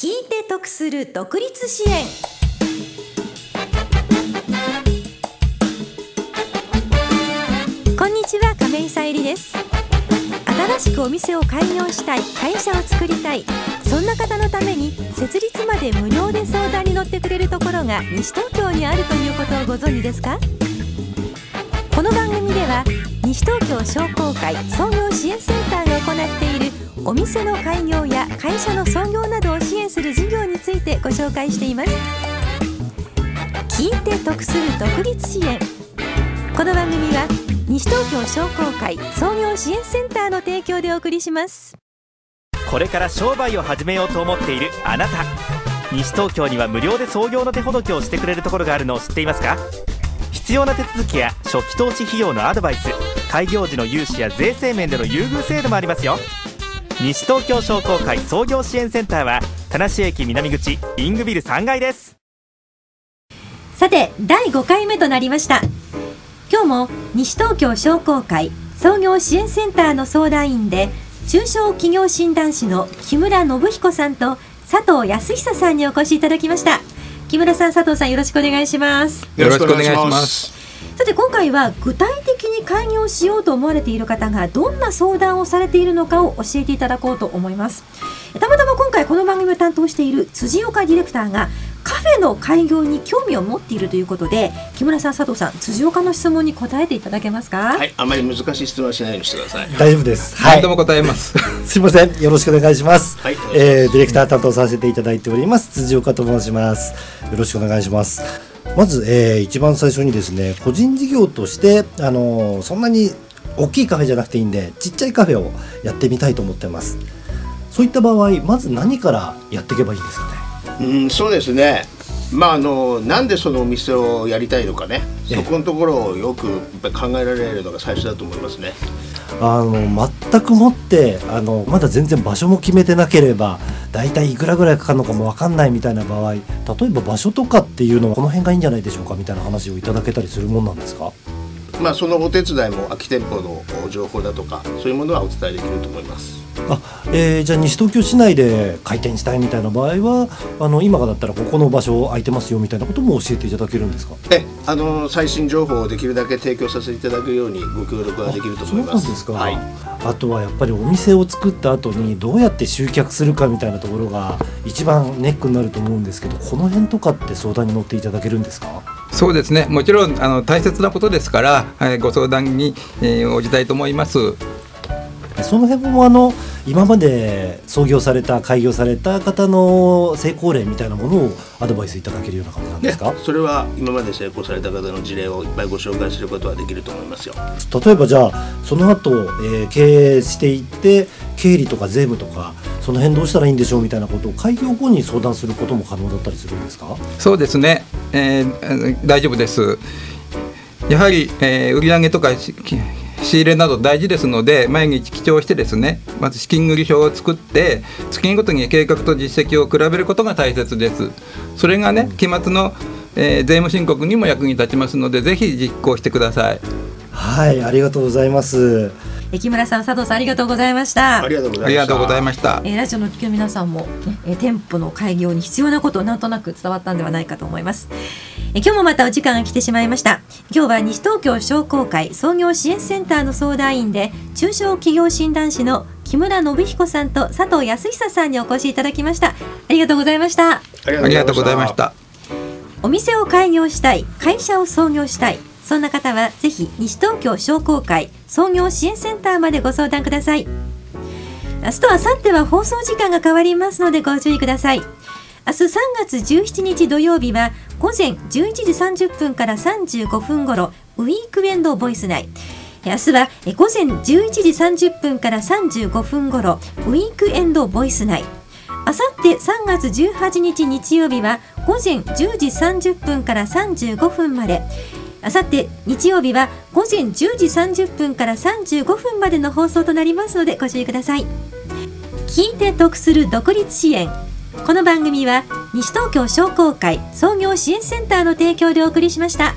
聞いて得する独立支援。こんにちは亀井さゆりです。新しくお店を開業したい会社を作りたい。そんな方のために設立まで無料で相談に乗ってくれるところが西東京にあるということをご存知ですか？この番組では西東京商工会創業支援センターが行っているお店の開業や会社の創業などを支援する事業についてご紹介しています。聞いて得する独立支援。この番組は西東京商工会創業支援センターの提供でお送りします。これから商売を始めようと思っているあなた。西東京には無料で創業の手ほどきをしてくれるところがあるのを知っていますか？必要な手続きや初期投資費用のアドバイス。開業時の融資や税制面での優遇制度もありますよ。西東京商工会創業支援センターは田無駅南口イングビル3階です。さて第5回目となりました。今日も西東京商工会創業支援センターの相談員で中小企業診断士の木村信彦さんと佐藤康久さんにお越しいただきました。木村さん佐藤さんよろしくお願いします。よろしくお願いしますさて今回は具体的に開業しようと思われている方がどんな相談をされているのかを教えていただこうと思いますたまたま今回この番組を担当している辻岡ディレクターがカフェの開業に興味を持っているということで木村さん佐藤さん辻岡の質問に答えていただけますか？はいあまり難しい質問はしないようにしてください大丈夫です。はい、とも答えます。すみません。よろしくお願いします。はいえーディレクター担当させていただいております辻岡と申します。よろしくお願いします。まず、えー一番最初にですね、個人事業としてあのーそんなに大きいカフェじゃなくていいんで、ちっちゃいカフェをやってみたいと思ってます。そういった場合、まず何からやっていけばいいですかね？うんそうですねまああのなんでそのお店をやりたいのかねええそこのところをよくやっぱり考えられるのが最初だと思いますねあの全くもってあのまだ全然場所も決めてなければ大体いくらぐらいかかるのかも分かんないみたいな場合例えば場所とかっていうのはこの辺がいいんじゃないでしょうかみたいな話をいただけたりするもんなんですか？まあそのお手伝いも空き店舗の情報だとかそういうものはお伝えできると思います。あ、えーじゃあ西東京市内で開店したいみたいな場合はあの今がだったらここの場所空いてますよみたいなことも教えていただけるんですか？えあの最新情報をできるだけ提供させていただくようにご協力ができると思います。そうなんですか、はい。あとはやっぱりお店を作った後にどうやって集客するかみたいなところが一番ネックになると思うんですけどこの辺とかって相談に乗っていただけるんですか？そうですね。もちろんあの大切なことですから、はい、ご相談に、えー応じたいと思います。その辺もあの今まで創業された開業された方の成功例みたいなものをアドバイスいただけるような感じなんですか？それは今まで成功された方の事例をいっぱいご紹介することはできると思いますよ例えばじゃあその後、えー経営していって経理とか税務とかその辺どうしたらいいんでしょうみたいなことを開業後に相談することも可能だったりするんですか？そうですね。えー大丈夫です。やはり、えー売上とかしき仕入れなど大事ですので毎日記帳してですねまず資金繰り表を作って月ごとに計画と実績を比べることが大切です。それがね期末の、えー税務申告にも役に立ちますのでぜひ実行してください。はいありがとうございます。え木村さん佐藤さんありがとうございました。ありがとうございました。ありがとうございました。えーラジオのお聞きの皆さんも、ねえー店舗の開業に必要なことをなんとなく伝わったんではないかと思います、えー今日もまたお時間が来てしまいました。今日は西東京商工会創業支援センターの相談員で中小企業診断士の木村信彦さんと佐藤康久さんにお越しいただきました。ありがとうございました。あありがとうございました。お店を開業したい会社を創業したいそんな方はぜひ西東京商工会創業支援センターまでご相談ください。明日と明後日は放送時間が変わりますのでご注意ください明日3月17日土曜日は午前11時30分から35分頃ウィークエンドボイス内明日は午前11時30分から35分頃ウィークエンドボイス内あさって3月18日日曜日は午前10時30分から35分まで。あさって日曜日は午前10時30分から35分までの放送となりますのでご注意ください。聞いて得する独立支援。この番組は西東京商工会創業支援センターの提供でお送りしました。